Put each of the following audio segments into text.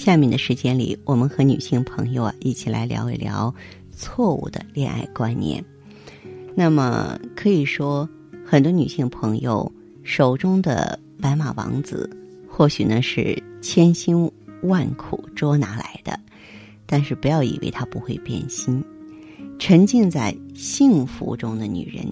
下面的时间里，我们和女性朋友啊一起来聊一聊错误的恋爱观念。那么可以说，很多女性朋友手中的。白马王子或许呢是千辛万苦捉拿来的，但是不要以为他不会变心。沉浸在幸福中的女人，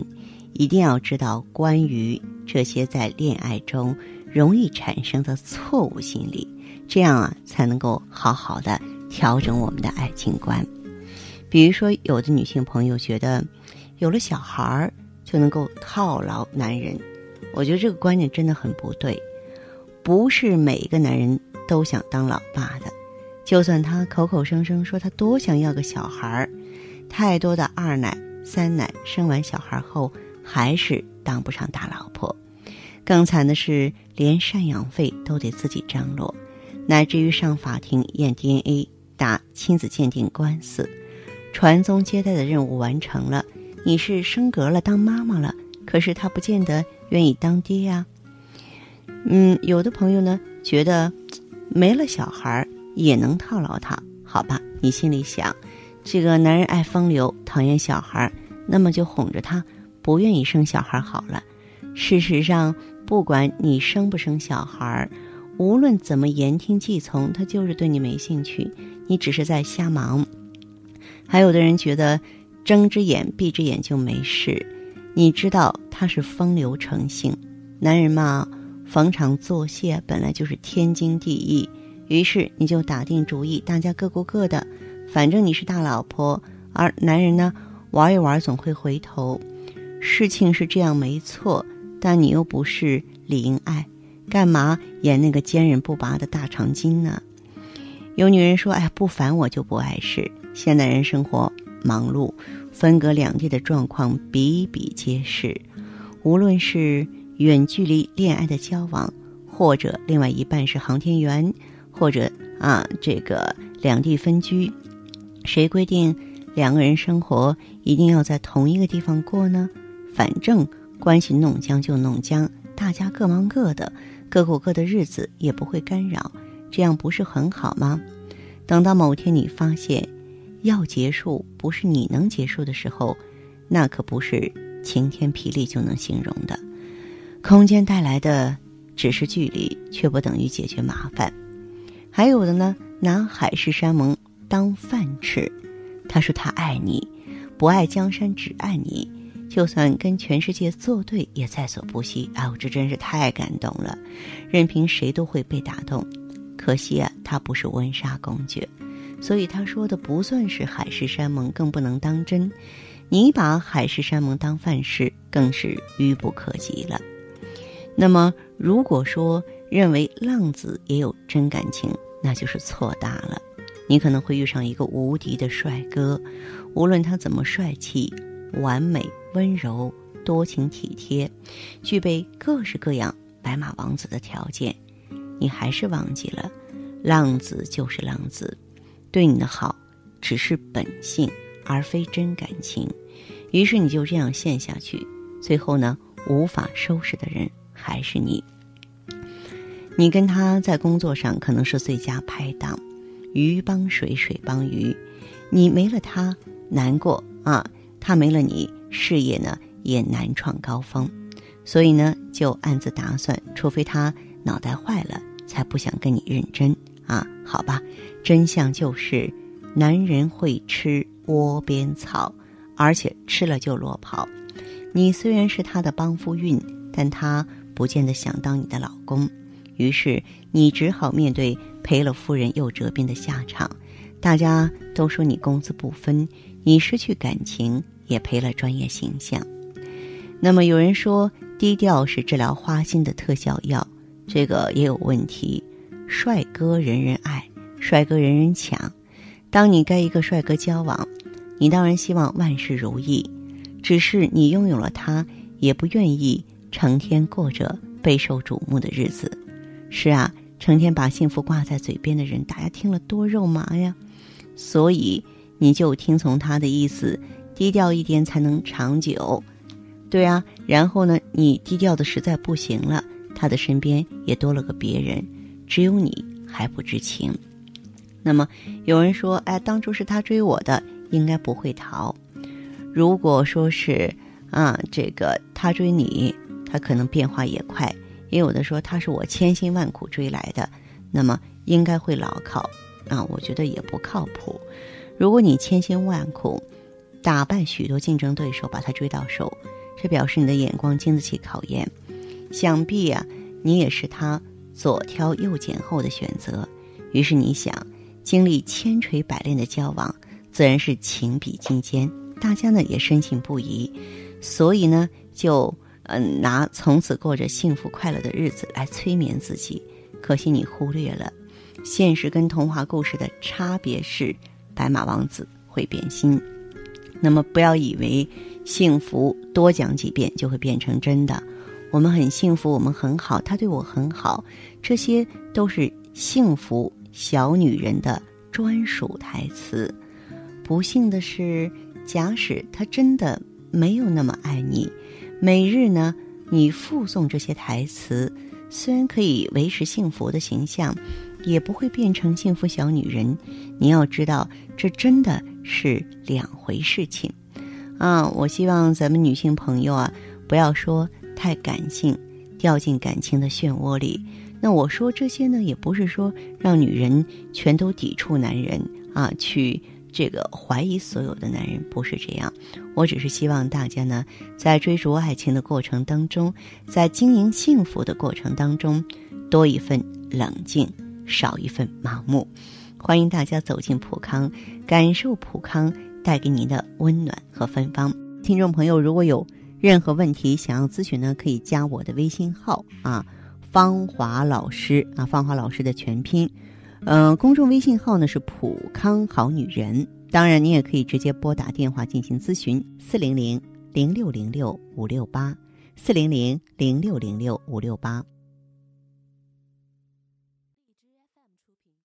一定要知道关于这些在恋爱中容易产生的错误心理，这样啊才能够好好的调整我们的爱情观。比如说，有的女性朋友觉得有了小孩儿就能够套牢男人。我觉得这个观念真的很不对，不是每一个男人都想当老爸的，就算他口口声声说他多想要个小孩儿，太多的二奶、三奶生完小孩后还是当不上大老婆。更惨的是，连赡养费都得自己张罗，乃至于上法庭验 DNA、打亲子鉴定官司，传宗接代的任务完成了，你是升格了当妈妈了，可是他不见得。愿意当爹呀，嗯，有的朋友呢觉得没了小孩也能套牢他，好吧？你心里想，这个男人爱风流，讨厌小孩，那么就哄着他，不愿意生小孩好了。事实上，不管你生不生小孩，无论怎么言听计从，他就是对你没兴趣，你只是在瞎忙。还有的人觉得睁只眼闭只眼就没事。你知道他是风流成性，男人嘛，逢场作戏本来就是天经地义。于是你就打定主意，大家各过各的，反正你是大老婆，而男人呢，玩一玩总会回头。事情是这样没错，但你又不是李英爱，干嘛演那个坚韧不拔的大长今呢？有女人说：“哎，不烦我就不碍事。”现代人生活忙碌。分隔两地的状况比比皆是，无论是远距离恋爱的交往，或者另外一半是航天员，或者啊这个两地分居，谁规定两个人生活一定要在同一个地方过呢？反正关系弄僵就弄僵，大家各忙各的，各过各的日子也不会干扰，这样不是很好吗？等到某天你发现。要结束不是你能结束的时候，那可不是晴天霹雳就能形容的。空间带来的只是距离，却不等于解决麻烦。还有的呢，拿海誓山盟当饭吃。他说他爱你，不爱江山只爱你，就算跟全世界作对也在所不惜。哎，我这真是太感动了，任凭谁都会被打动。可惜啊，他不是温莎公爵。所以他说的不算是海誓山盟，更不能当真。你把海誓山盟当饭吃，更是愚不可及了。那么，如果说认为浪子也有真感情，那就是错大了。你可能会遇上一个无敌的帅哥，无论他怎么帅气、完美、温柔、多情体贴，具备各式各样白马王子的条件，你还是忘记了，浪子就是浪子。对你的好，只是本性，而非真感情。于是你就这样陷下去，最后呢，无法收拾的人还是你。你跟他在工作上可能是最佳拍档，鱼帮水，水帮鱼。你没了他难过啊，他没了你，事业呢也难创高峰。所以呢，就暗自打算，除非他脑袋坏了，才不想跟你认真。啊，好吧，真相就是，男人会吃窝边草，而且吃了就落跑。你虽然是他的帮夫运，但他不见得想当你的老公。于是你只好面对赔了夫人又折兵的下场。大家都说你工资不分，你失去感情也赔了专业形象。那么有人说低调是治疗花心的特效药，这个也有问题。帅哥人人爱，帅哥人人抢。当你跟一个帅哥交往，你当然希望万事如意，只是你拥有了他，也不愿意成天过着备受瞩目的日子。是啊，成天把幸福挂在嘴边的人，大家听了多肉麻呀。所以你就听从他的意思，低调一点才能长久。对啊，然后呢，你低调的实在不行了，他的身边也多了个别人，只有你还不知情。那么有人说，哎，当初是他追我的，应该不会逃。如果说是啊，这个他追你，他可能变化也快。也有的说他是我千辛万苦追来的，那么应该会牢靠啊？我觉得也不靠谱。如果你千辛万苦打败许多竞争对手，把他追到手。这表示你的眼光经得起考验，想必啊，你也是他左挑右拣后的选择。于是你想，经历千锤百炼的交往，自然是情比金坚，大家呢也深信不疑。所以呢，就嗯拿从此过着幸福快乐的日子来催眠自己。可惜你忽略了，现实跟童话故事的差别是，白马王子会变心。那么不要以为幸福多讲几遍就会变成真的。我们很幸福，我们很好，他对我很好，这些都是幸福小女人的专属台词。不幸的是，假使他真的没有那么爱你，每日呢你附送这些台词，虽然可以维持幸福的形象，也不会变成幸福小女人。你要知道，这真的。是两回事情，啊，我希望咱们女性朋友啊，不要说太感性，掉进感情的漩涡里。那我说这些呢，也不是说让女人全都抵触男人啊，去这个怀疑所有的男人，不是这样。我只是希望大家呢，在追逐爱情的过程当中，在经营幸福的过程当中，多一份冷静，少一份盲目。欢迎大家走进普康，感受普康带给您的温暖和芬芳。听众朋友，如果有任何问题想要咨询呢，可以加我的微信号啊，芳华老师啊，芳华老师的全拼。嗯，公众微信号呢是普康好女人。当然，你也可以直接拨打电话进行咨询：四零零零六零六五六八，四零零零六零六五六八。